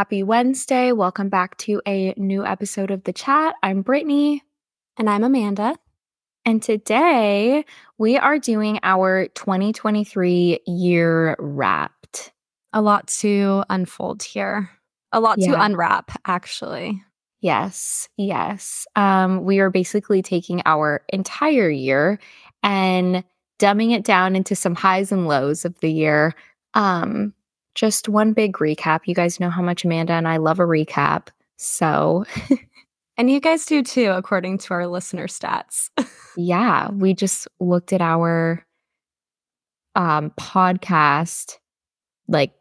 Happy Wednesday. Welcome back to a new episode of The Chat. I'm Brittney. And I'm Amanda. And today we are doing our 2023 year wrapped. A lot to unfold here, a lot yeah. to unwrap, actually. Yes, yes. Um, we are basically taking our entire year and dumbing it down into some highs and lows of the year. Um, just one big recap. You guys know how much Amanda and I love a recap. So, and you guys do too, according to our listener stats. yeah, we just looked at our um, podcast, like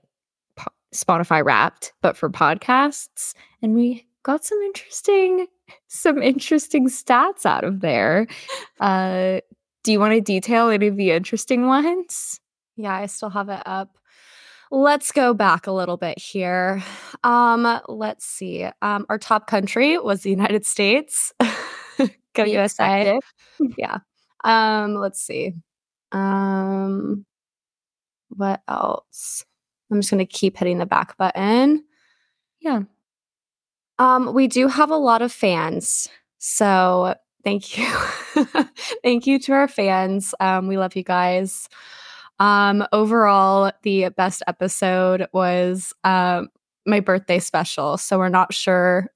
po- Spotify wrapped, but for podcasts, and we got some interesting some interesting stats out of there. Uh, do you want to detail any of the interesting ones? Yeah, I still have it up. Let's go back a little bit here. Um, let's see. Um, our top country was the United States. go we USA. yeah. Um, let's see. Um, what else? I'm just going to keep hitting the back button. Yeah. Um, we do have a lot of fans. So thank you. thank you to our fans. Um, we love you guys. Um, overall, the best episode was um, my birthday special. So we're not sure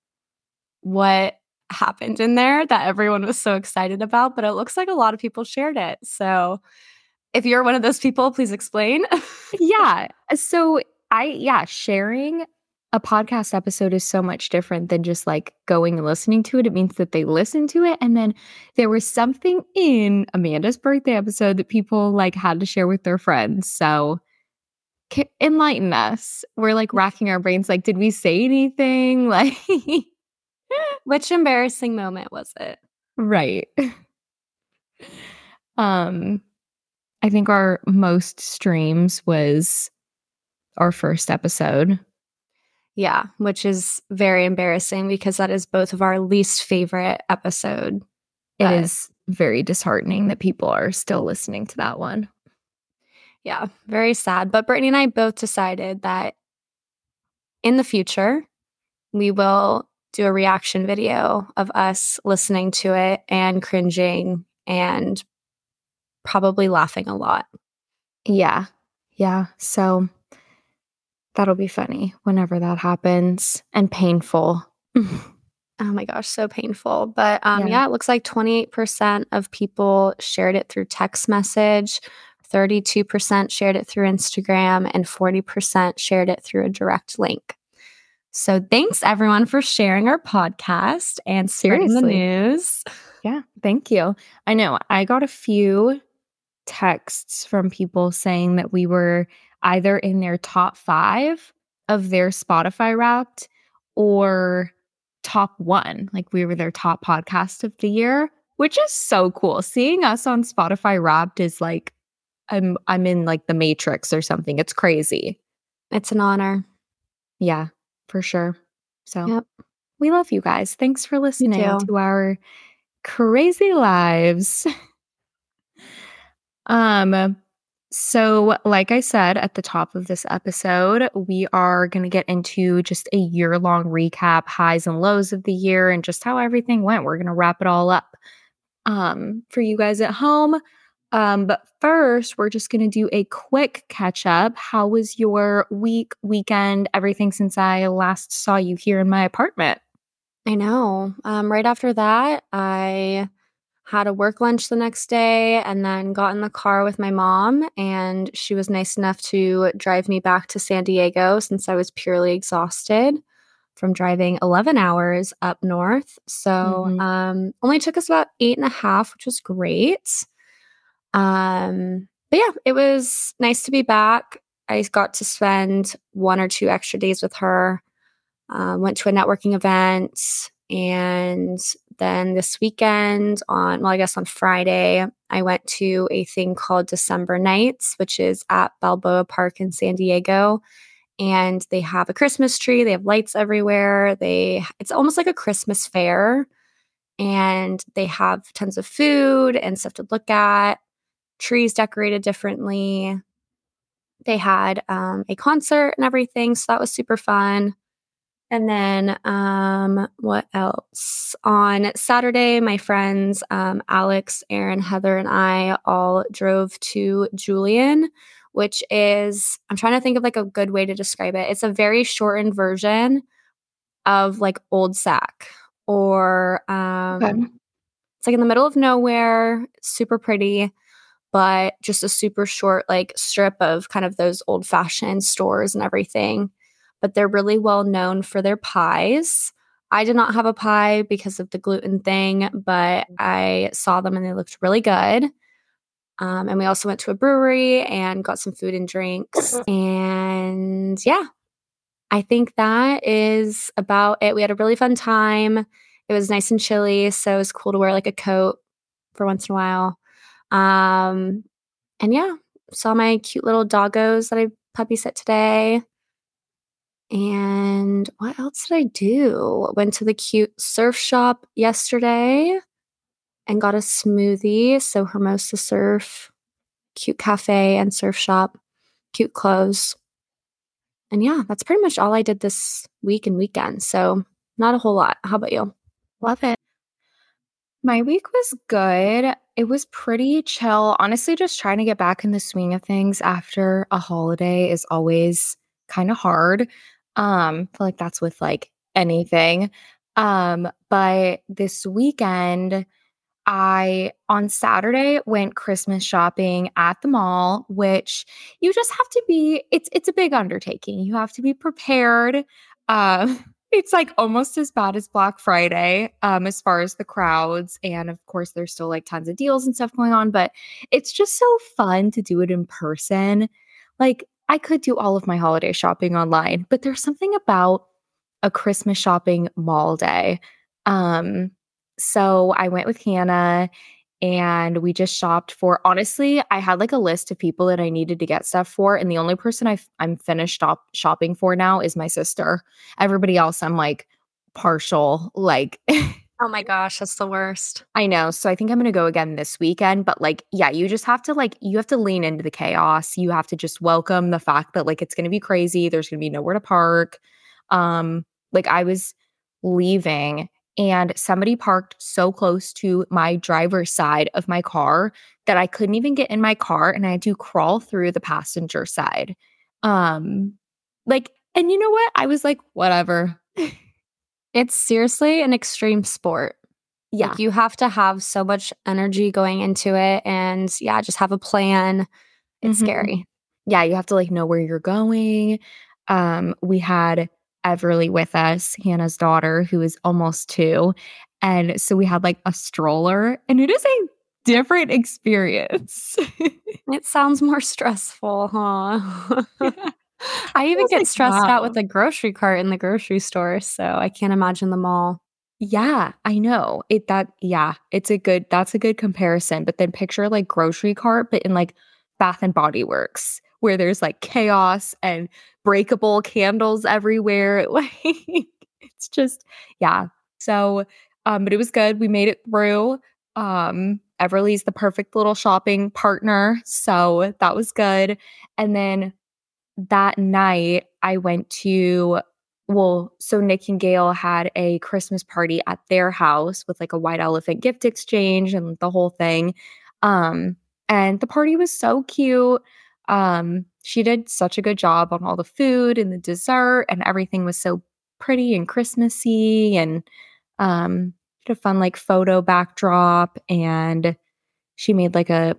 what happened in there that everyone was so excited about, but it looks like a lot of people shared it. So if you're one of those people, please explain. yeah. So I, yeah, sharing a podcast episode is so much different than just like going and listening to it. It means that they listen to it. And then there was something in Amanda's birthday episode that people like had to share with their friends. So enlighten us. We're like racking our brains like, did we say anything? Like, which embarrassing moment was it? Right. Um, I think our most streams was our first episode yeah, which is very embarrassing because that is both of our least favorite episode. It but, is very disheartening that people are still listening to that one. Yeah, very sad. But Brittney and I both decided that in the future, we will do a reaction video of us listening to it and cringing and probably laughing a lot. Yeah. Yeah. So That'll be funny whenever that happens and painful. oh my gosh, so painful. But um, yeah. yeah, it looks like 28% of people shared it through text message, 32% shared it through Instagram, and 40% shared it through a direct link. So thanks everyone for sharing our podcast and Seriously. the news. Yeah, thank you. I know I got a few texts from people saying that we were either in their top five of their Spotify wrapped or top one. Like we were their top podcast of the year, which is so cool. Seeing us on Spotify wrapped is like I'm I'm in like the Matrix or something. It's crazy. It's an honor. Yeah, for sure. So yep. we love you guys. Thanks for listening to our crazy lives. um so, like I said at the top of this episode, we are going to get into just a year long recap, highs and lows of the year, and just how everything went. We're going to wrap it all up um, for you guys at home. Um, but first, we're just going to do a quick catch up. How was your week, weekend, everything since I last saw you here in my apartment? I know. Um, right after that, I had a work lunch the next day and then got in the car with my mom and she was nice enough to drive me back to san diego since i was purely exhausted from driving 11 hours up north. So mm-hmm. um, only took us about eight and a half which was great. Um, but yeah it was nice to be back. I got to spend one or two extra days with her uh, went to a networking event and then this weekend, on, well, I guess on Friday, I went to a thing called December Nights, which is at Balboa Park in San Diego. And they have a Christmas tree, they have lights everywhere. They, it's almost like a Christmas fair. And they have tons of food and stuff to look at, trees decorated differently. They had um, a concert and everything. So that was super fun. And then, um, what else? On Saturday, my friends, um, Alex, Aaron, Heather, and I all drove to Julian, which is, I'm trying to think of like a good way to describe it. It's a very shortened version of like Old Sac or, um, okay. it's like in the middle of nowhere, super pretty but just a super short like strip of kind of those old fashioned stores and everything but they're really well known for their pies. I did not have a pie because of the gluten thing, but I saw them and they looked really good. Um, and we also went to a brewery and got some food and drinks. And yeah, I think that is about it. We had a really fun time. It was nice and chilly, so it was cool to wear like a coat for once in a while. Um, and yeah, saw my cute little doggos that I puppy sit today. And what else did I do? Went to the cute surf shop yesterday and got a smoothie. So Hermosa Surf, cute cafe and surf shop, cute clothes. And yeah, that's pretty much all I did this week and weekend. So not a whole lot. How about you? Love it. My week was good. It was pretty chill. Honestly, just trying to get back in the swing of things after a holiday is always kind of hard. Um, I feel like that's with like anything. Um, but this weekend, I on Saturday went Christmas shopping at the mall, which you just have to be it's it's a big undertaking. You have to be prepared. Uh, it's like almost as bad as Black Friday um as far as the crowds and of course there's still like tons of deals and stuff going on, but it's just so fun to do it in person. Like I could do all of my holiday shopping online, but there's something about a Christmas shopping mall day. Um, so I went with Hannah and we just shopped for honestly, I had like a list of people that I needed to get stuff for. And the only person i am finished op- shopping for now is my sister. Everybody else, I'm like partial, like Oh my gosh, that's the worst. I know. So I think I'm going to go again this weekend, but like yeah, you just have to like you have to lean into the chaos. You have to just welcome the fact that like it's going to be crazy. There's going to be nowhere to park. Um like I was leaving and somebody parked so close to my driver's side of my car that I couldn't even get in my car and I had to crawl through the passenger side. Um like and you know what? I was like whatever. It's seriously an extreme sport. Yeah. Like you have to have so much energy going into it and yeah, just have a plan. It's mm-hmm. scary. Yeah, you have to like know where you're going. Um we had Everly with us, Hannah's daughter who is almost 2, and so we had like a stroller and it is a different experience. it sounds more stressful, huh? I even get like, stressed wow. out with a grocery cart in the grocery store, so I can't imagine the mall. Yeah, I know. It that yeah, it's a good that's a good comparison. But then picture like grocery cart, but in like Bath and Body Works, where there's like chaos and breakable candles everywhere. Like it's just yeah. So um, but it was good. We made it through. Um, Everly's the perfect little shopping partner. So that was good. And then that night I went to well, so Nick and Gail had a Christmas party at their house with like a white elephant gift exchange and the whole thing. Um, and the party was so cute. Um, she did such a good job on all the food and the dessert, and everything was so pretty and Christmassy. And um, a fun like photo backdrop, and she made like a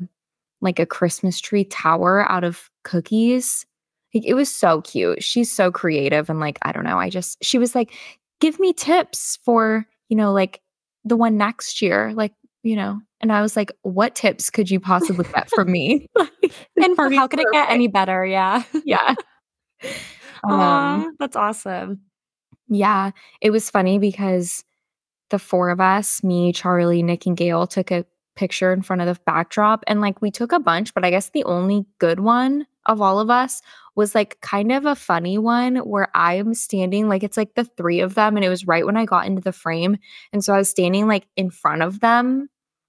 like a Christmas tree tower out of cookies it was so cute. She's so creative and like I don't know, I just she was like give me tips for, you know, like the one next year, like, you know. And I was like, what tips could you possibly get from me? and for how could it get any better? Yeah. Yeah. um, that's awesome. Yeah, it was funny because the four of us, me, Charlie, Nick, and Gail, took a picture in front of the backdrop. And like we took a bunch, but I guess the only good one of all of us was like kind of a funny one where I'm standing, like it's like the three of them, and it was right when I got into the frame. And so I was standing like in front of them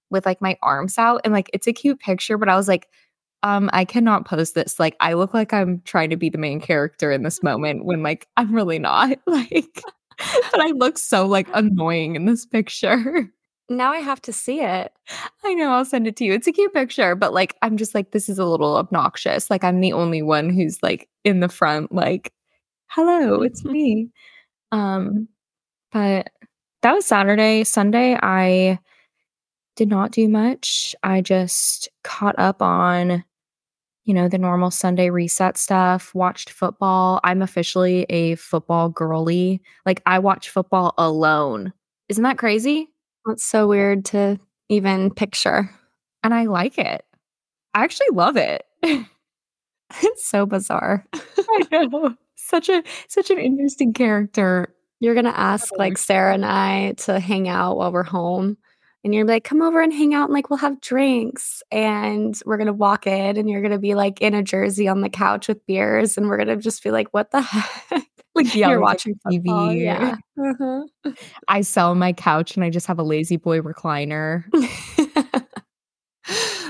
with like my arms out, and like it's a cute picture, but I was like, um, I cannot post this. Like, I look like I'm trying to be the main character in this moment when, like, I'm really not. Like, but I look so, like, annoying in this picture. Now I have to see it. I know, I'll send it to you. It's a cute picture, but, like, I'm just like, this is a little obnoxious. Like, I'm the only one who's, like, in the front, like, hello, it's me. Um, but that was Saturday. Sunday, I did not do much. I just caught up on you know, the normal Sunday reset stuff, watched football. I'm officially a football girly. Like I watch football alone. Isn't that crazy? That's so weird to even picture. And I like it. I actually love it. it's so bizarre. I know. Such a such an interesting character. You're gonna ask like Sarah and I to hang out while we're home and you're like, come over and hang out and like we'll have drinks and we're gonna walk in and you're gonna be like in a jersey on the couch with beers and we're gonna just be like, what the heck? Like you're watching TV. Yeah. Uh-huh. I sell my couch and I just have a lazy boy recliner.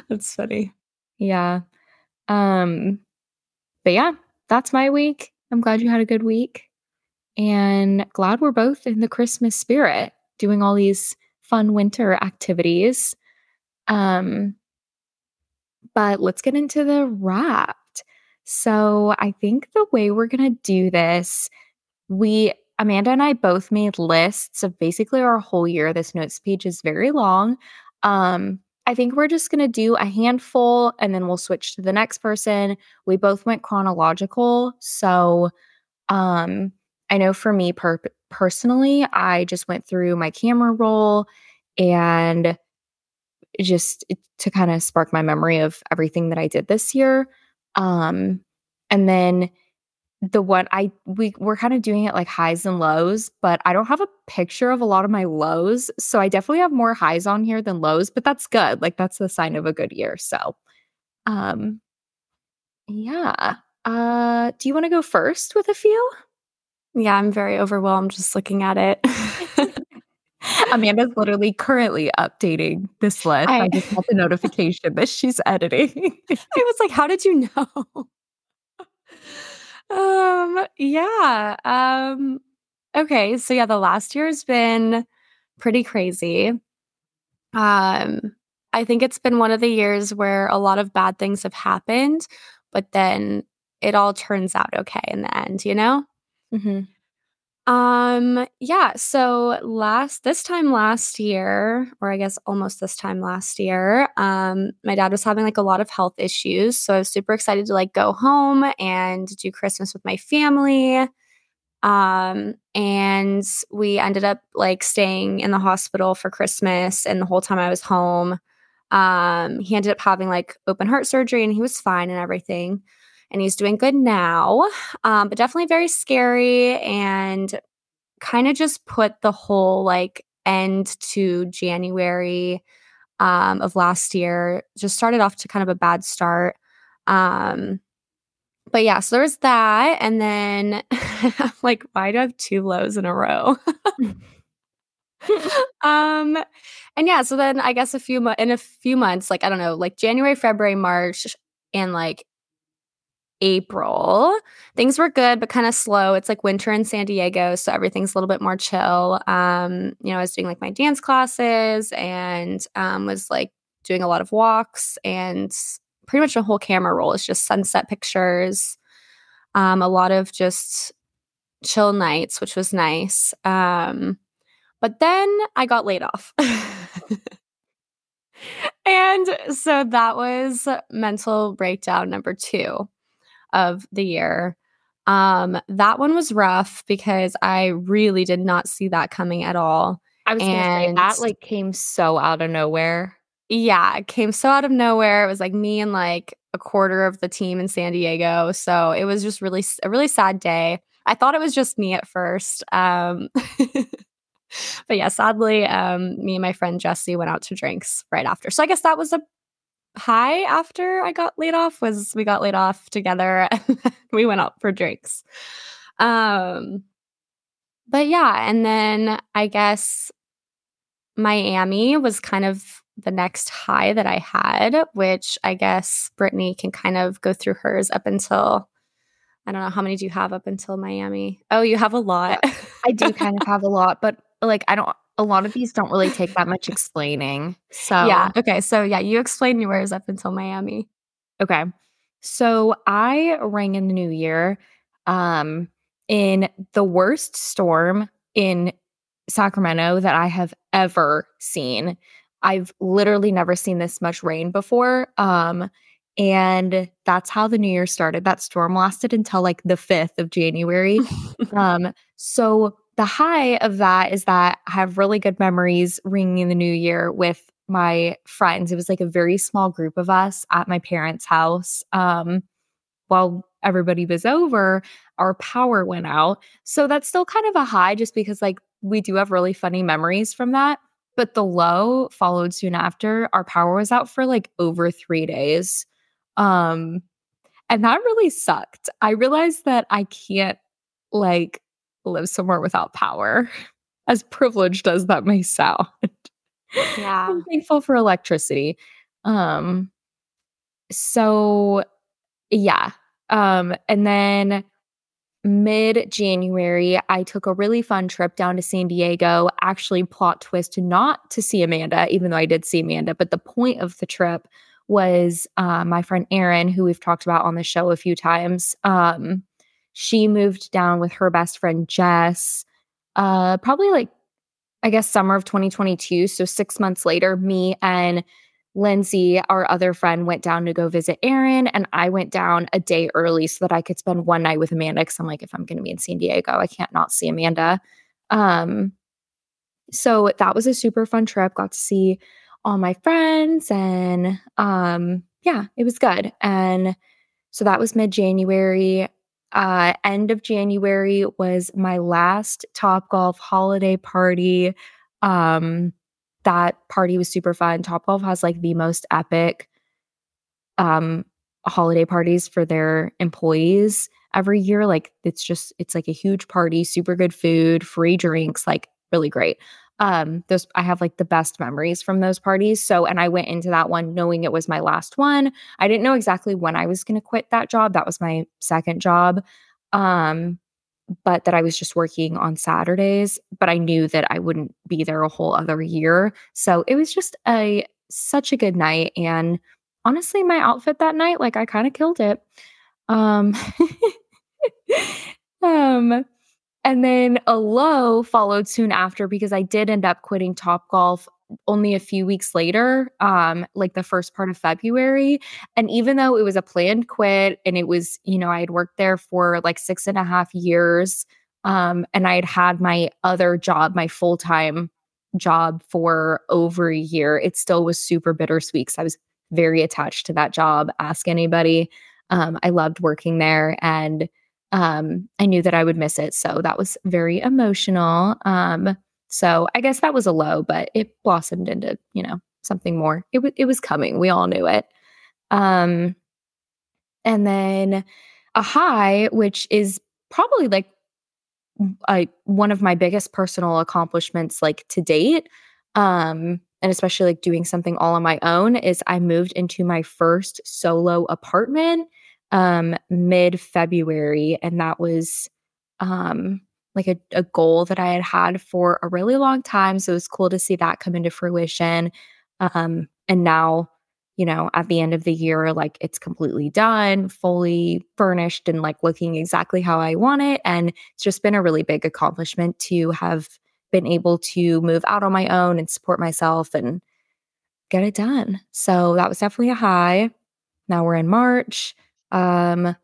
that's funny. Yeah. Um, but yeah, that's my week. I'm glad you had a good week. And glad we're both in the Christmas spirit doing all these fun winter activities. Um, but let's get into the wrapped. So I think the way we're going to do this, we, Amanda and I both made lists of basically our whole year. This notes page is very long. Um, I think we're just going to do a handful and then we'll switch to the next person. We both went chronological. So, um, I know for me per- personally, I just went through my camera roll and just to kind of spark my memory of everything that I did this year. Um, and then the one I we we're kind of doing it like highs and lows, but I don't have a picture of a lot of my lows. So I definitely have more highs on here than lows, but that's good. Like that's the sign of a good year. So um yeah. Uh do you want to go first with a few? Yeah, I'm very overwhelmed just looking at it. Amanda's literally currently updating this list. I, I just got the notification that she's editing. I was like, how did you know? um, yeah. Um, okay, so yeah, the last year has been pretty crazy. Um, I think it's been one of the years where a lot of bad things have happened, but then it all turns out okay in the end, you know? Mm-hmm. Um, yeah, so last this time last year, or I guess almost this time last year, um, my dad was having like a lot of health issues. So I was super excited to like go home and do Christmas with my family. Um, and we ended up like staying in the hospital for Christmas and the whole time I was home. Um, he ended up having like open heart surgery and he was fine and everything and he's doing good now, um, but definitely very scary and kind of just put the whole like end to January um, of last year. Just started off to kind of a bad start. Um, but yeah, so there was that. And then I'm like, why do I have two lows in a row? um, and yeah, so then I guess a few mo- in a few months, like I don't know, like January, February, March, and like April. Things were good, but kind of slow. It's like winter in San Diego, so everything's a little bit more chill. Um, you know, I was doing like my dance classes and um, was like doing a lot of walks and pretty much a whole camera roll is just sunset pictures. Um, a lot of just chill nights, which was nice. Um, but then I got laid off. and so that was mental breakdown number two of the year. Um, that one was rough because I really did not see that coming at all. I was and, gonna say that like came so out of nowhere. Yeah, it came so out of nowhere. It was like me and like a quarter of the team in San Diego. So it was just really a really sad day. I thought it was just me at first. Um, but yeah, sadly, um, me and my friend Jesse went out to drinks right after. So I guess that was a high after I got laid off was we got laid off together we went out for drinks. Um but yeah, and then I guess Miami was kind of the next high that I had, which I guess Brittney can kind of go through hers up until I don't know how many do you have up until Miami? Oh, you have a lot. I do kind of have a lot, but like I don't a lot of these don't really take that much explaining. So Yeah. Okay. So yeah, you explain yours up until Miami. Okay. So I rang in the new year um in the worst storm in Sacramento that I have ever seen. I've literally never seen this much rain before. Um and that's how the new year started. That storm lasted until like the 5th of January. um so the high of that is that I have really good memories ringing in the new year with my friends. It was like a very small group of us at my parents' house. Um, while everybody was over, our power went out. So that's still kind of a high just because like we do have really funny memories from that. But the low followed soon after. Our power was out for like over three days. Um, and that really sucked. I realized that I can't like live somewhere without power, as privileged as that may sound. Yeah. I'm thankful for electricity. Um, so yeah. Um, and then mid January, I took a really fun trip down to San Diego. Actually, plot twist not to see Amanda, even though I did see Amanda, but the point of the trip was uh, my friend Aaron, who we've talked about on the show a few times. Um, she moved down with her best friend Jess, uh, probably like I guess summer of 2022. So six months later, me and Lindsay, our other friend, went down to go visit Aaron, and I went down a day early so that I could spend one night with Amanda. Because I'm like, if I'm going to be in San Diego, I can't not see Amanda. Um, so that was a super fun trip. Got to see all my friends, and um, yeah, it was good. And so that was mid January. Uh, end of January was my last Topgolf holiday party. Um, that party was super fun. Topgolf has like the most epic um, holiday parties for their employees every year. Like it's just it's like a huge party, super good food, free drinks, like really great. Um, those I have like the best memories from those parties. So, and I went into that one knowing it was my last one. I didn't know exactly when I was going to quit that job. That was my second job. Um, but that I was just working on Saturdays, but I knew that I wouldn't be there a whole other year. So it was just a such a good night and honestly my outfit that night like I kind of killed it. Um um and then a low followed soon after because I did end up quitting Topgolf only a few weeks later, um, like the first part of February. And even though it was a planned quit and it was, you know, I had worked there for like six and a half years, um, and I had had my other job, my full time job for over a year, it still was super bittersweet because I was very attached to that job. Ask anybody. Um, I loved working there and um, I knew that I would miss it. So that was very emotional. Um, so I guess that was a low, but it blossomed into, you know, something more. It, w- it was coming. We all knew it. Um, and then a high, which is probably like I, one of my biggest personal accomplishments like to date. Um, and especially like doing something all on my own is I moved into my first solo apartment um mid February and that was um like a, a goal that I had had for a really long time. So it was cool to see that come into fruition. Um, and now, you know, at the end of the year, like it's completely done, fully furnished, and like looking exactly how I want it. And it's just been a really big accomplishment to have been able to move out on my own and support myself and get it done. So that was definitely a high. Now we're in March. Um,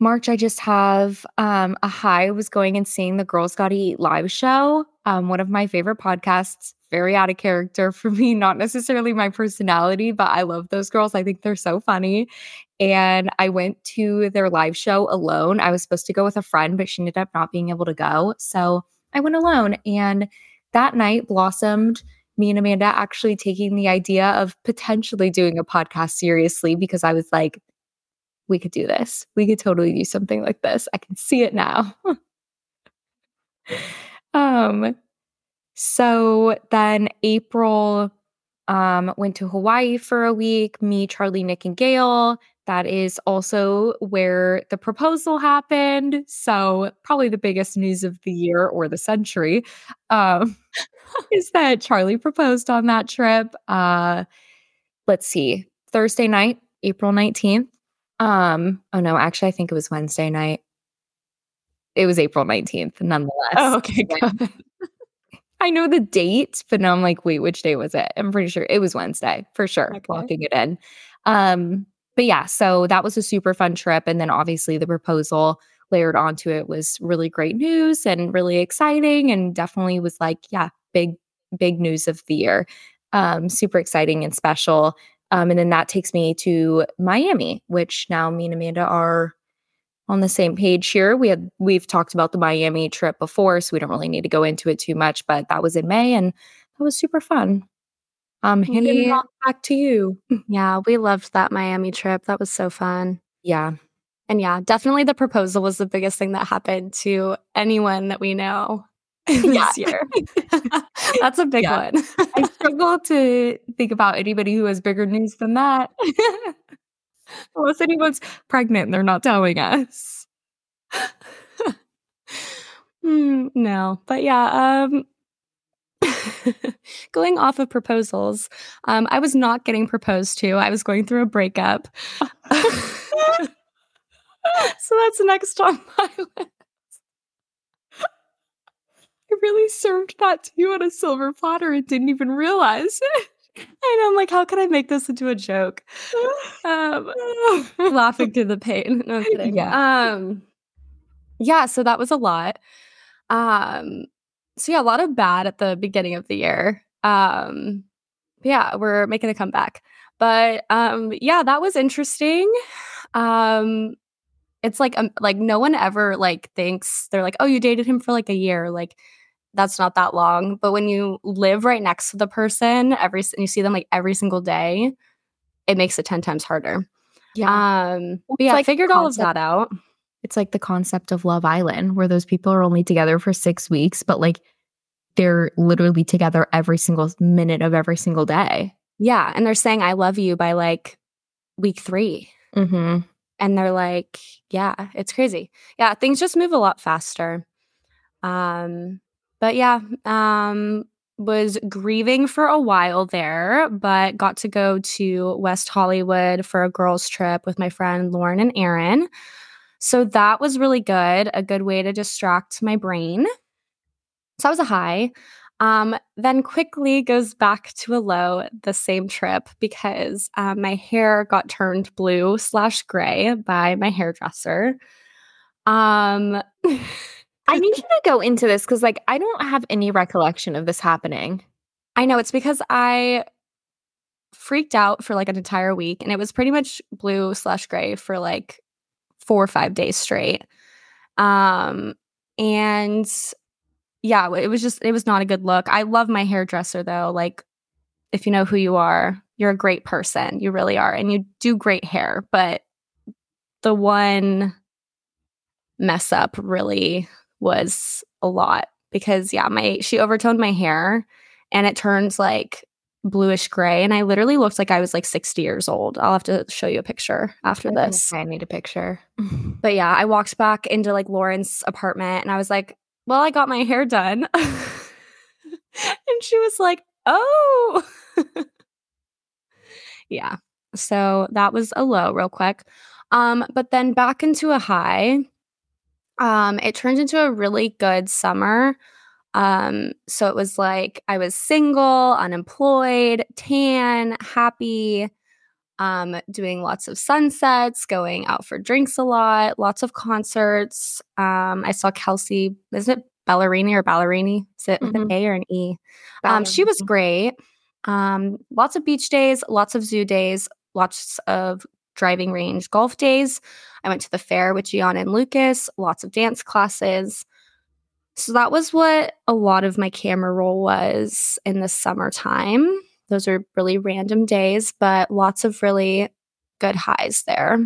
March, I just have um, a high. Was going and seeing the Girls Gotta Eat live show, um, one of my favorite podcasts. Very out of character for me, not necessarily my personality, but I love those girls. I think they're so funny. And I went to their live show alone. I was supposed to go with a friend, but she ended up not being able to go. So I went alone. And that night blossomed me and Amanda actually taking the idea of potentially doing a podcast seriously because I was like, we could do this. We could totally do something like this. I can see it now. um so then April Um, went to Hawaii for a week, me, Charlie, Nick, and Gail. That is also where the proposal happened. So, probably the biggest news of the year or the century um, is that Charlie proposed on that trip. Uh, let's see, Thursday night, April 19th. Um, oh no, actually, I think it was Wednesday night. It was April 19th, nonetheless. Oh, okay. I know the date, but now I'm like, wait, which day was it? I'm pretty sure it was Wednesday for sure. Okay. Locking it in. Um, but yeah, so that was a super fun trip. And then obviously the proposal layered onto it was really great news and really exciting and definitely was like, yeah, big, big news of the year. Um, super exciting and special. Um, and then that takes me to Miami, which now me and Amanda are on the same page here. We had we've talked about the Miami trip before, so we don't really need to go into it too much, but that was in May and that was super fun. Um handing it We off back to you. yeah, we loved that Miami trip. That was so fun. Yeah. And yeah, definitely the proposal was the biggest thing that happened to anyone that we know. this year. That's a big Yeah. one. I struggle to think about anybody who has bigger news than that. Unless anyone's pregnant and they're not telling us. Hmm, no, but yeah, um, going off of proposals, um, I was not getting proposed to. I was going through a breakup. so that's the next on my list. I really served that to you on a silver platter and didn't even realize it. I know. I'm like, how can I make this into a joke? Um, laughing through the pain. No. Yeah. Um, yeah. So that was a lot. Um, so yeah, a lot of bad at the beginning of the year. Um, yeah, we're making a comeback. But um, yeah, that was interesting. Um, it's like um, like no one ever like thinks they're like, oh, you dated him for like a year, like. That's not that long, but when you live right next to the person every and you see them like every single day, it makes it 10 times harder. Yeah. Um, but yeah, it's I like figured all of that out. it's like the concept of Love Island, where those people are only together for six weeks, but like they're literally together every single minute of every single day. Yeah. And they're saying, I love you by like week three. Mm-hmm. And they're like, yeah, it's crazy. Yeah. Things just move a lot faster. Um, but yeah, um, was grieving for a while there, but got to go to West Hollywood for a girls' trip with my friend Lauren and Aaron. So that was really good, a good way to distract my brain. So that was a high. Um, then quickly goes back to a low the same trip because um, my hair got turned blue slash gray by my hairdresser. Um, I need you to go into this because, like, I don't have any recollection of this happening. I know it's because I freaked out for like an entire week and it was pretty much blue slash gray for like four or five days straight. Um, and yeah, it was just, it was not a good look. I love my hairdresser though. Like, if you know who you are, you're a great person. You really are. And you do great hair. But the one mess up really was a lot because, yeah, my, she overtoned my hair and it turns like bluish gray. And I literally looked like I was like 60 years old. I'll have to show you a picture after this. I need a picture. But yeah, I walked back into like Lauren's apartment and I was like, well, I got my hair done. and she was like, oh. yeah. So that was a low real quick. Um, but then back into a high. Um, it turned into a really good summer. Um, so it was like I was single, unemployed, tan, happy, um, doing lots of sunsets, going out for drinks a lot, lots of concerts. Um, I saw Kelsey, is it Ballerini or Ballerini? Is it with an A or an E? Um, she was great. Um, lots of beach days, lots of zoo days, lots of driving range golf days. I went to the fair with Gianna and Lucas, lots of dance classes. So that was what a lot of my camera roll was in the summertime. Those are really random days, but lots of really good highs there.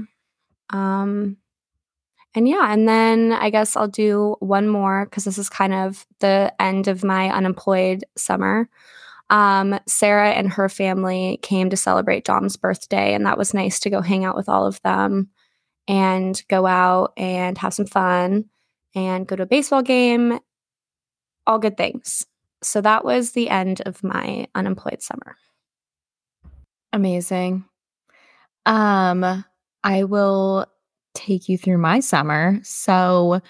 Um, and yeah, and then I guess I'll do one more because this is kind of the end of my unemployed summer. Um, Sarah and her family came to celebrate Dom's birthday, and that was nice to go hang out with all of them and go out and have some fun and go to a baseball game. All good things. So that was the end of my unemployed summer. Amazing. Um, I will take you through my summer. So,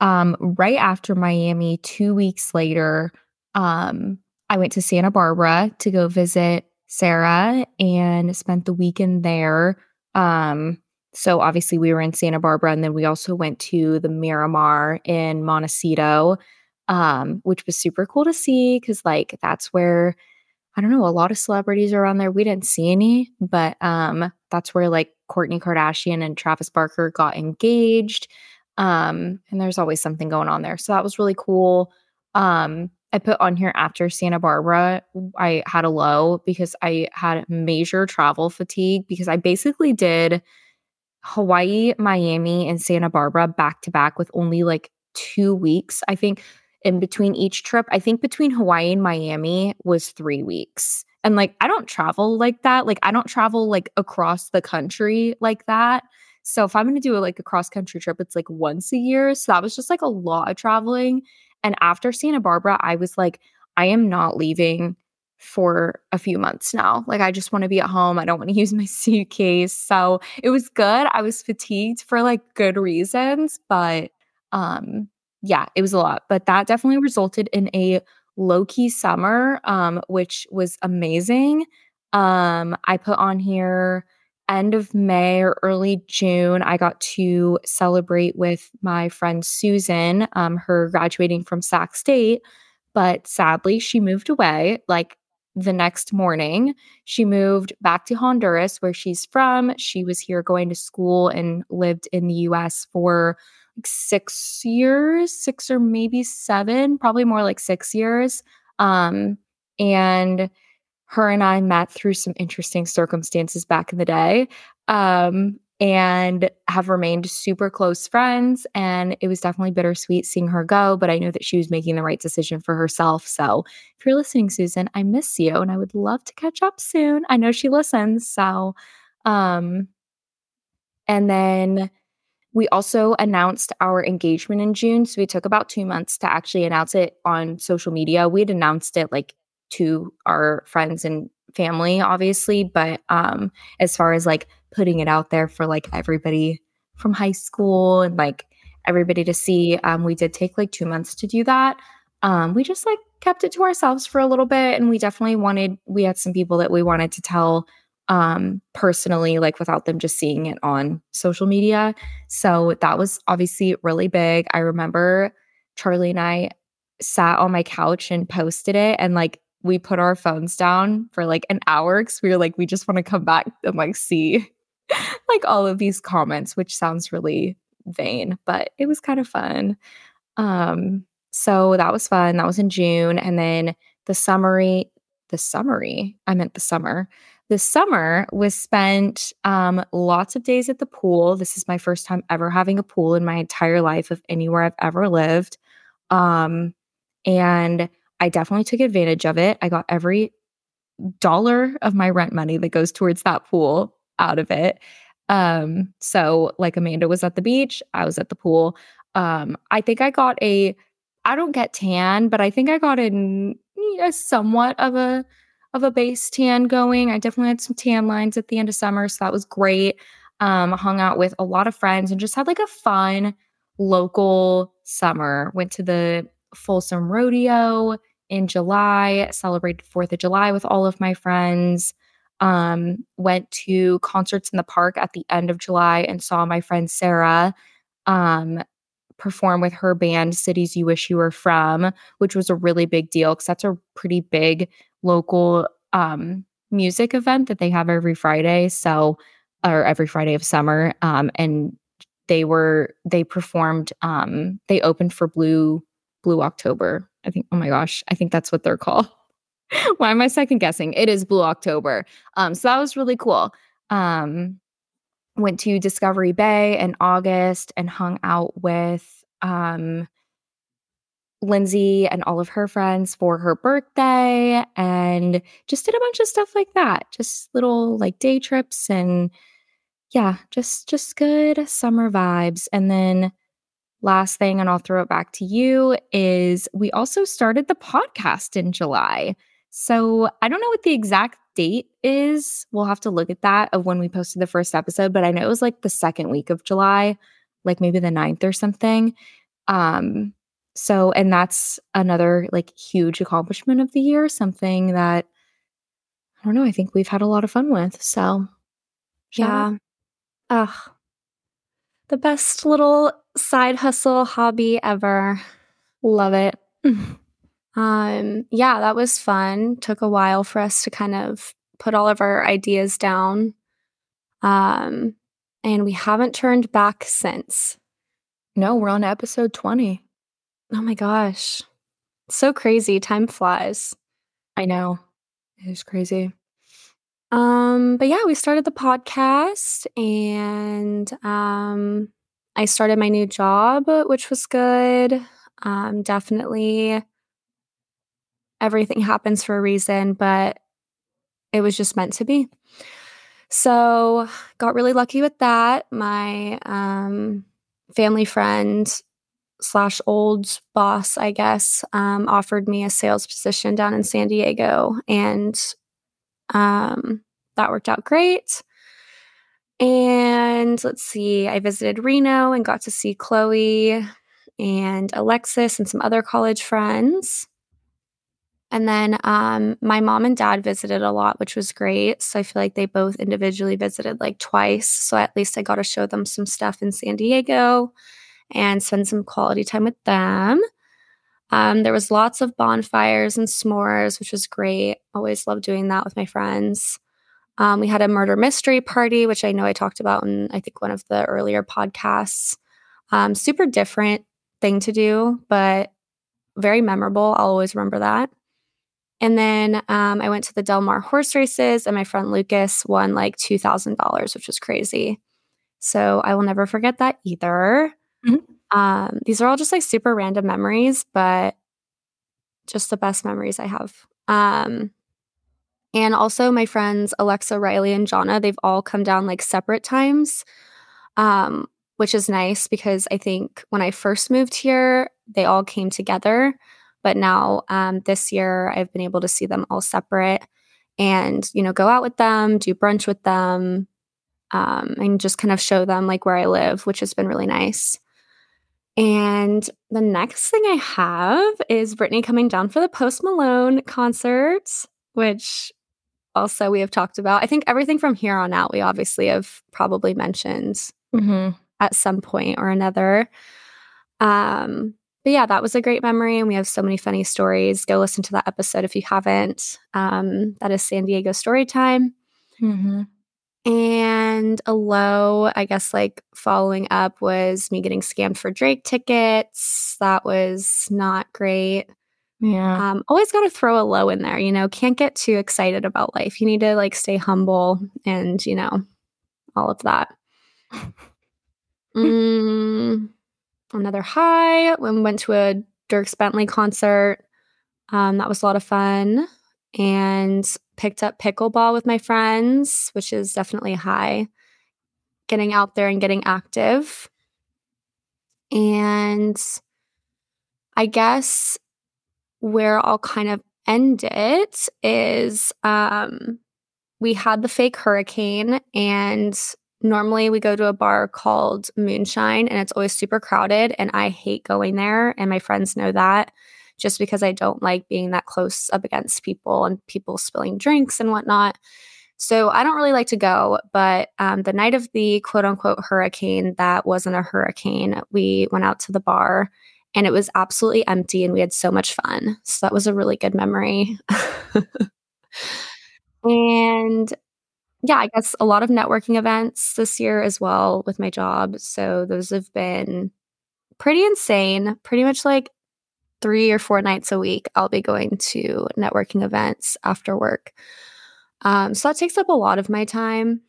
um, right after Miami, two weeks later, um, I went to Santa Barbara to go visit Sarah and spent the weekend there. Um, so obviously we were in Santa Barbara and then we also went to the Miramar in Montecito, um, which was super cool to see because like that's where I don't know, a lot of celebrities are on there. We didn't see any, but um, that's where like Kourtney Kardashian and Travis Barker got engaged. Um, and there's always something going on there. So that was really cool. Um, I put on here after Santa Barbara, I had a low because I had major travel fatigue because I basically did Hawaii, Miami, and Santa Barbara back to back with only like two weeks. I think in between each trip. I think between Hawaii and Miami was three weeks. And like, I don't travel like that. Like, I don't travel like across the country like that. So if I'm going to do a, like a cross country trip, it's like once a year. So that was just like a lot of traveling. And after Santa Barbara, I was like, I am not leaving for a few months now. Like, I just want to be at home. I don't want to use my suitcase. So it was good. I was fatigued for like good reasons, but um yeah, it was a lot, but that definitely resulted in a low key summer, um, which was amazing. Um, I put on here end of May or early June, I got to celebrate with my friend Susan, um, her graduating from Sac State. But sadly, she moved away like the next morning. She moved back to Honduras, where she's from. She was here going to school and lived in the US for like six years, six or maybe seven, probably more like six years. Um, and her and I met through some interesting circumstances back in the day. Um, and have remained super close friends. And it was definitely bittersweet seeing her go, but I know that she was making the right decision for herself. So if you're listening, Susan, I miss you and I would love to catch up soon. I know she listens. So, um, and then we also announced our engagement in June. So we took about two months to actually announce it on social media. We had announced it like to our friends and family, obviously. But um, as far as like putting it out there for like everybody from high school and like everybody to see, um, we did take like two months to do that. Um, we just like kept it to ourselves for a little bit. And we definitely wanted, we had some people that we wanted to tell um, personally, like without them just seeing it on social media. So that was obviously really big. I remember Charlie and I sat on my couch and posted it and like we put our phones down for like an hour because we were like, we just want to come back and like see like all of these comments, which sounds really vain, but it was kind of fun. Um, so that was fun. That was in June. And then the summary, the summary, I meant the summer. The summer was spent um, lots of days at the pool. This is my first time ever having a pool in my entire life of anywhere I've ever lived. Um, and I definitely took advantage of it. I got every dollar of my rent money that goes towards that pool out of it. Um, so like Amanda was at the beach, I was at the pool. Um, I think I got a I don't get tan, but I think I got a, a somewhat of a of a base tan going. I definitely had some tan lines at the end of summer, so that was great. Um, hung out with a lot of friends and just had like a fun local summer. Went to the Folsom Rodeo in July, celebrated 4th of July with all of my friends. Um, went to concerts in the park at the end of July and saw my friend Sarah um, perform with her band Cities You Wish You Were From, which was a really big deal because that's a pretty big local um, music event that they have every Friday. So, or every Friday of summer. Um, and they were they performed. Um, they opened for Blue Blue October. I think. Oh my gosh, I think that's what they're called. Why am I second guessing? It is Blue October. Um, so that was really cool. Um, went to Discovery Bay in August and hung out with um Lindsay and all of her friends for her birthday and just did a bunch of stuff like that. Just little like day trips and yeah, just just good summer vibes. And then last thing and I'll throw it back to you is we also started the podcast in July. So, I don't know what the exact date is. We'll have to look at that of when we posted the first episode, but I know it was like the second week of July, like maybe the 9th or something. Um so, and that's another like huge accomplishment of the year, something that I don't know, I think we've had a lot of fun with. So, yeah. Ugh. The best little side hustle hobby ever. Love it. um, yeah, that was fun. Took a while for us to kind of put all of our ideas down. Um, and we haven't turned back since. No, we're on episode 20. Oh my gosh. So crazy. Time flies. I know. It is crazy. Um, but yeah, we started the podcast and um I started my new job, which was good. Um, definitely everything happens for a reason, but it was just meant to be. So, got really lucky with that. My um, family friend slash old boss, I guess, um, offered me a sales position down in San Diego, and um, that worked out great. And let's see, I visited Reno and got to see Chloe and Alexis and some other college friends. And then um, my mom and dad visited a lot, which was great. So I feel like they both individually visited like twice. So at least I got to show them some stuff in San Diego and spend some quality time with them. Um, there was lots of bonfires and s'mores, which was great. Always love doing that with my friends. Um, we had a murder mystery party, which I know I talked about in I think one of the earlier podcasts. Um, super different thing to do, but very memorable. I'll always remember that. And then um, I went to the Del Mar horse races, and my friend Lucas won like two thousand dollars, which was crazy. So I will never forget that either. Mm-hmm. Um, these are all just like super random memories, but just the best memories I have. Um, and also my friends Alexa, Riley, and Jonna, they've all come down like separate times, um, which is nice because I think when I first moved here, they all came together. But now um, this year, I've been able to see them all separate and, you know, go out with them, do brunch with them, um, and just kind of show them like where I live, which has been really nice. And the next thing I have is Brittney coming down for the Post Malone concert, which also we have talked about. I think everything from here on out, we obviously have probably mentioned mm-hmm. at some point or another. Um, but yeah, that was a great memory, and we have so many funny stories. Go listen to that episode if you haven't. Um, that is San Diego Story Time. Mm-hmm. And a low, I guess, like following up was me getting scammed for Drake tickets. That was not great. Yeah. Um, always got to throw a low in there, you know, can't get too excited about life. You need to like stay humble and, you know, all of that. mm, another high when we went to a Dierks Bentley concert. Um, that was a lot of fun. And picked up pickleball with my friends, which is definitely high. Getting out there and getting active. And I guess where I'll kind of end it is um, we had the fake hurricane, and normally we go to a bar called Moonshine, and it's always super crowded. And I hate going there, and my friends know that just because I don't like being that close up against people and people spilling drinks and whatnot. So I don't really like to go, but um, the night of the quote unquote hurricane that wasn't a hurricane, we went out to the bar and it was absolutely empty and we had so much fun. So that was a really good memory. and yeah, I guess a lot of networking events this year as well with my job. So those have been pretty insane. Pretty much like three or four nights a week, I'll be going to networking events after work. Um, so that takes up a lot of my time.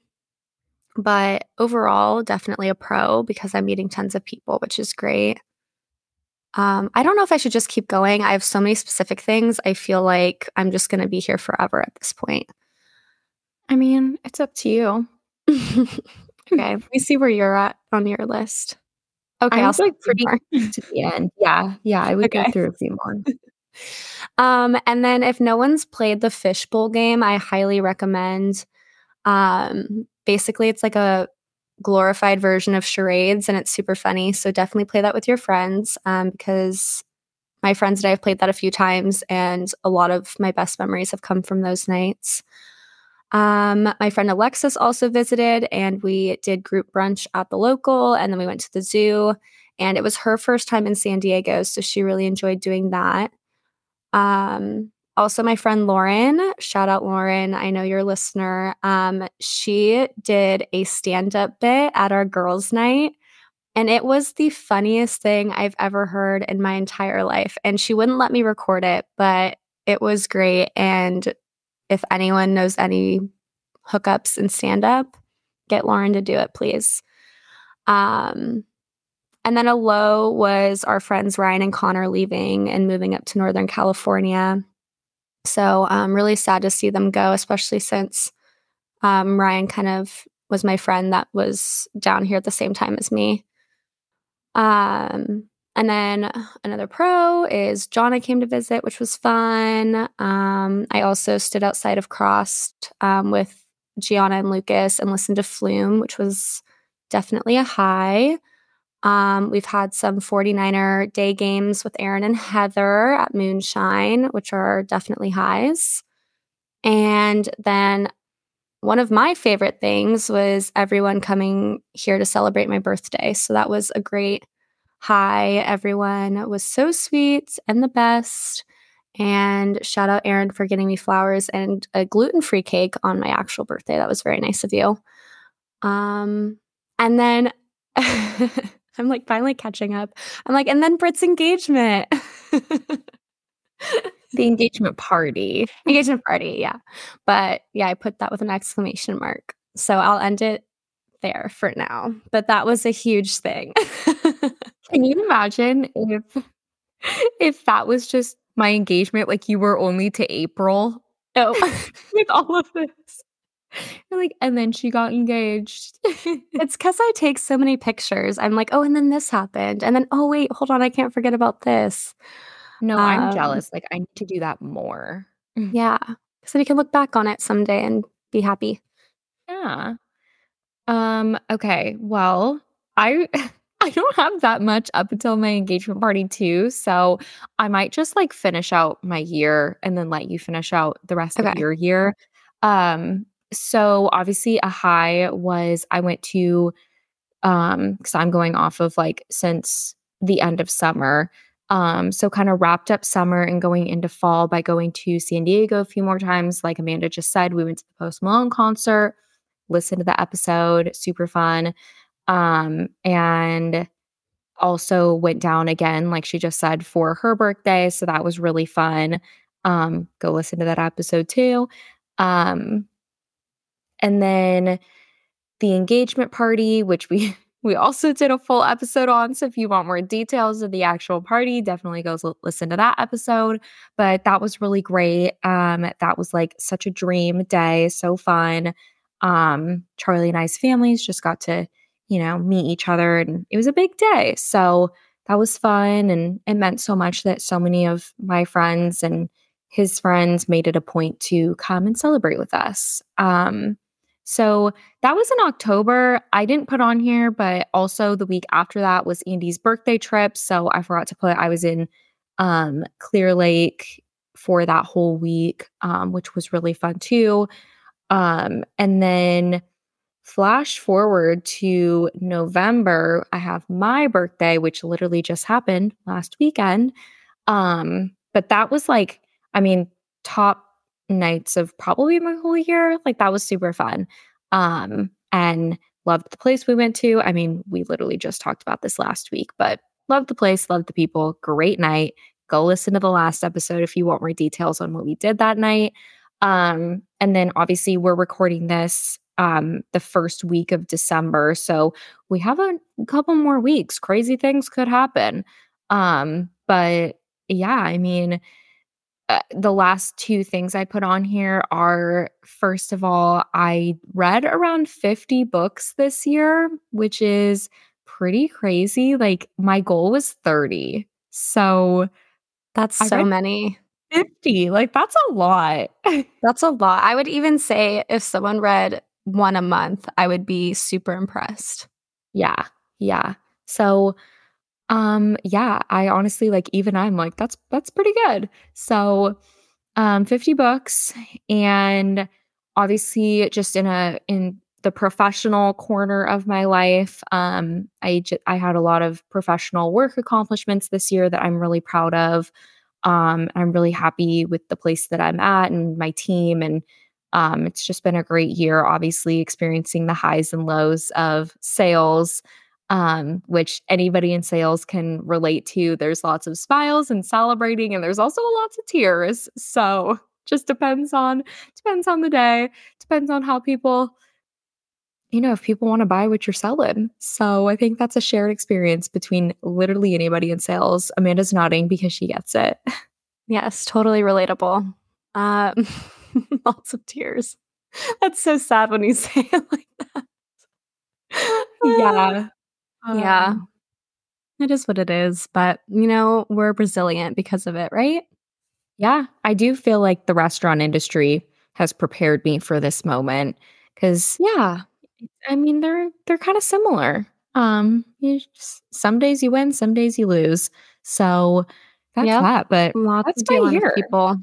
But overall, definitely a pro because I'm meeting tons of people, which is great. Um, I don't know if I should just keep going. I have so many specific things. I feel like I'm just going to be here forever at this point. I mean, it's up to you. okay, we see where you're at on your list. Okay, I was like pretty to the end. Yeah, yeah, I would okay. go through a few more. um, and then if no one's played the fishbowl game, I highly recommend. Um, basically, it's like a glorified version of charades, and it's super funny. So definitely play that with your friends, um, because my friends and I have played that a few times, and a lot of my best memories have come from those nights. Um, my friend Alexis also visited, and we did group brunch at the local, and then we went to the zoo. And it was her first time in San Diego, so she really enjoyed doing that. Um, also, my friend Lauren, shout out Lauren, I know you're a listener. Um, she did a stand up bit at our girls' night, and it was the funniest thing I've ever heard in my entire life. And she wouldn't let me record it, but it was great. And if anyone knows any hookups in stand up, get Lauren to do it, please. Um, and then a low was our friends Ryan and Connor leaving and moving up to Northern California. So I'm um, really sad to see them go, especially since um, Ryan kind of was my friend that was down here at the same time as me. Um, and then another pro is Jonna came to visit, which was fun. Um, I also stood outside of CRSSD um, with Gianna and Lucas and listened to Flume, which was definitely a high. Um, we've had some 49er day games with Aaron and Heather at Moonshine, which are definitely highs. And then one of my favorite things was everyone coming here to celebrate my birthday. So that was a great Hi, everyone It was so sweet and the best. And shout out Aaron for getting me flowers and a gluten free cake on my actual birthday. That was very nice of you. Um, and then I'm like finally catching up. I'm like, and then Britt's engagement. the engagement party. Engagement party, yeah. But yeah, I put that with an exclamation mark. So I'll end it there for now. But that was a huge thing. Can you imagine if if that was just my engagement, like you were only to April? Oh, with all of this. like, and then she got engaged. it's because I take so many pictures. I'm like, oh, and then this happened. And then, oh, wait, hold on. I can't forget about this. No, um, I'm jealous. Like, I need to do that more. Yeah. So we can look back on it someday and be happy. Yeah. Um, okay. Well, I I don't have that much up until my engagement party too. So I might just like finish out my year and then let you finish out the rest okay. of your year. Um, so obviously a high was I went to um because I'm going off of like since the end of summer. Um, so kind of wrapped up summer and going into fall by going to San Diego a few more times. Like Amanda just said, we went to the Post Malone concert, listened to the episode, super fun. Um, and also went down again, like she just said, for her birthday. So that was really fun. Um, go listen to that episode too. Um, and then the engagement party, which we we also did a full episode on. So if you want more details of the actual party, definitely go listen to that episode. But that was really great. Um, that was like such a dream day, so fun. Um, Charlie and I's families just got to you know, meet each other. And it was a big day. So that was fun. And it meant so much that so many of my friends and his friends made it a point to come and celebrate with us. Um, so that was in October. I didn't put on here, but also the week after that was Andy's birthday trip. So I forgot to put, I was in um, Clear Lake for that whole week, um, which was really fun too. Um, and then Flash forward to November, I have my birthday, which literally just happened last weekend. Um, but that was like, I mean, top nights of probably my whole year. Like that was super fun. Um, and loved the place we went to. I mean, we literally just talked about this last week, but loved the place, loved the people. Great night. Go listen to the last episode if you want more details on what we did that night. Um, and then obviously we're recording this um, the first week of December. So we have a couple more weeks. Crazy things could happen. Um, but yeah, I mean, uh, the last two things I put on here are first of all, I read around 50 books this year, which is pretty crazy. Like my goal was 30. So that's so many. 50. Like that's a lot. that's a lot. I would even say if someone read one a month, I would be super impressed. Yeah. Yeah. So um yeah, I honestly like even I'm like that's that's pretty good. So um 50 books and obviously just in a in the professional corner of my life, um I j- I had a lot of professional work accomplishments this year that I'm really proud of. Um I'm really happy with the place that I'm at and my team and um, it's just been a great year, obviously, experiencing the highs and lows of sales, um, which anybody in sales can relate to. There's lots of smiles and celebrating, and there's also lots of tears. So just depends on depends on the day, depends on how people, you know, if people want to buy what you're selling. So I think that's a shared experience between literally anybody in sales. Amanda's nodding because she gets it. Yes, totally relatable. Um, lots of tears. That's so sad when you say it like that. yeah. Um, yeah. It is what it is, but you know, we're resilient because of it, right? Yeah, I do feel like the restaurant industry has prepared me for this moment cuz yeah, I mean they're they're kind of similar. Um you just, some days you win, some days you lose. So that's yep. that, but lots that's of my year. people.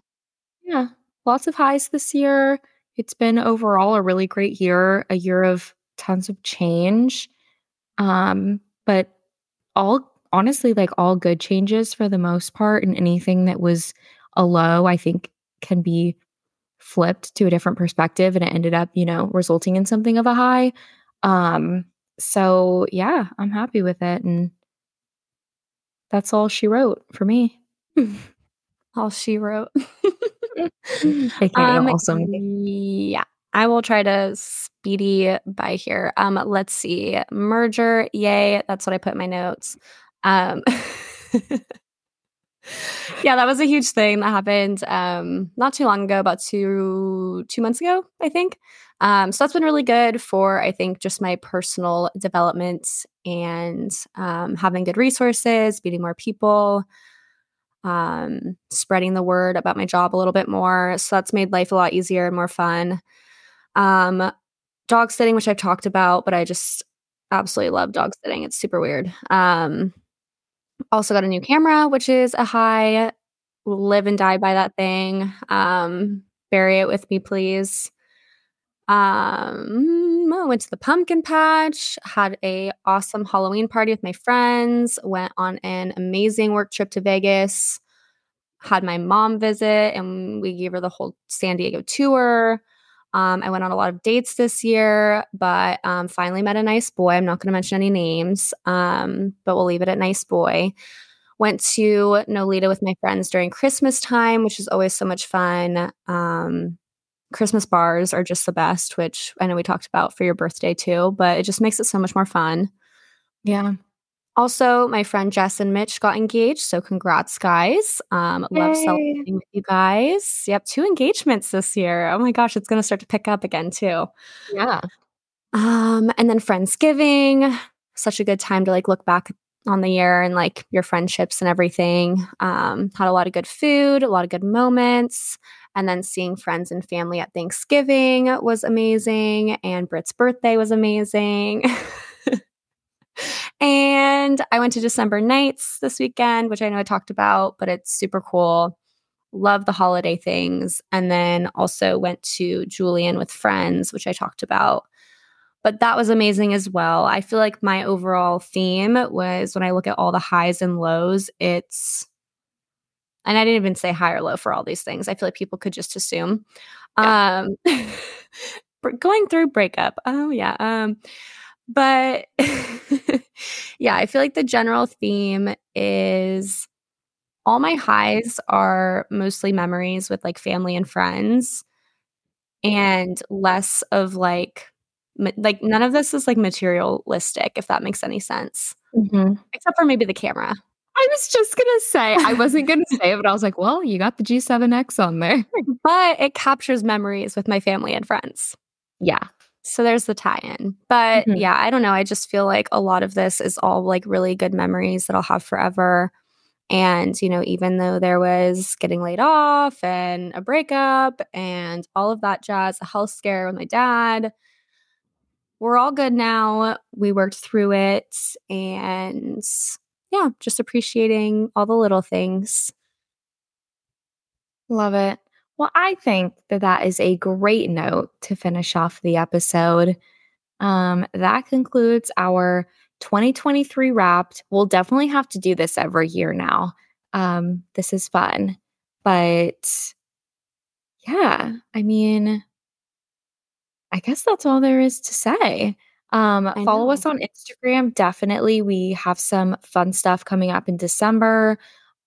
Yeah, lots of highs this year. It's been overall a really great year, a year of tons of change. Um, but all honestly, like all good changes for the most part, and anything that was a low, I think can be flipped to a different perspective and it ended up, you know, resulting in something of a high. Um, so yeah, I'm happy with it. And that's all she wrote for me. all she wrote. AKA um, awesome. Yeah. I will try to speedy by here. Um, let's see. Merger, yay. That's what I put in my notes. Um yeah, that was a huge thing that happened um not too long ago, about two two months ago, I think. Um, so that's been really good for I think just my personal development and um, having good resources, meeting more people, um, spreading the word about my job a little bit more. So that's made life a lot easier and more fun. Um, dog sitting, which I've talked about, but I just absolutely love dog sitting. It's super weird. Um, also got a new camera, which is a high. Live and die by that thing. Um, bury it with me, please. Um, I went to the pumpkin patch, had a awesome Halloween party with my friends, went on an amazing work trip to Vegas, had my mom visit, and we gave her the whole San Diego tour. Um, I went on a lot of dates this year, but um, finally met a nice boy. I'm not going to mention any names, um, but we'll leave it at nice boy. Went to Nolita with my friends during Christmas time, which is always so much fun. Christmas bars are just the best, which I know we talked about for your birthday too, but it just makes it so much more fun. Yeah. Also, my friend Jess and Mitch got engaged, so congrats, guys! Um, love celebrating with you guys. Yep, two engagements this year. Oh my gosh, it's going to start to pick up again too. Yeah. Um, and then Friendsgiving, such a good time to like look back on the year and like your friendships and everything. Um, had a lot of good food, a lot of good moments. And then seeing friends and family at Thanksgiving was amazing. And Britt's birthday was amazing. and I went to December Nights this weekend, which I know I talked about, but it's super cool. Love the holiday things. And then also went to Julian with friends, which I talked about. But that was amazing as well. I feel like my overall theme was when I look at all the highs and lows, it's and I didn't even say high or low for all these things. I feel like people could just assume. Yeah. Um, going through breakup. Oh yeah. Um, but yeah, I feel like the general theme is all my highs are mostly memories with like family and friends and less of like like none of this is like materialistic if that makes any sense mm-hmm. except for maybe the camera I was just gonna say I wasn't gonna say it, but I was like, well, you got the G7X on there. but it captures memories with my family and friends. Yeah. So there's the tie-in. But mm-hmm. yeah, I don't know. I just feel like a lot of this is all like really good memories that I'll have forever. And, you know, even though there was getting laid off and a breakup and all of that jazz, a health scare with my dad, we're all good now. We worked through it. And yeah, just appreciating all the little things. Love it. Well, I think that that is a great note to finish off the episode. Um, that concludes our 2023 wrapped. We'll definitely have to do this every year now. Um, this is fun. But yeah, I mean, I guess that's all there is to say. Um, follow us on Instagram. Definitely. We have some fun stuff coming up in December.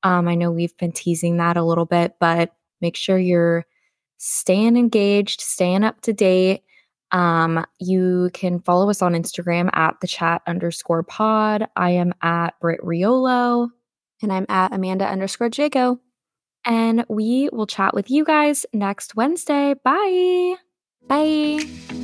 Um, I know we've been teasing that a little bit, but make sure you're staying engaged, staying up to date. Um, you can follow us on Instagram at the chat underscore pod. I am at Britt Riolo. And I'm at Amanda underscore Jagow. And we will chat with you guys next Wednesday. Bye. Bye.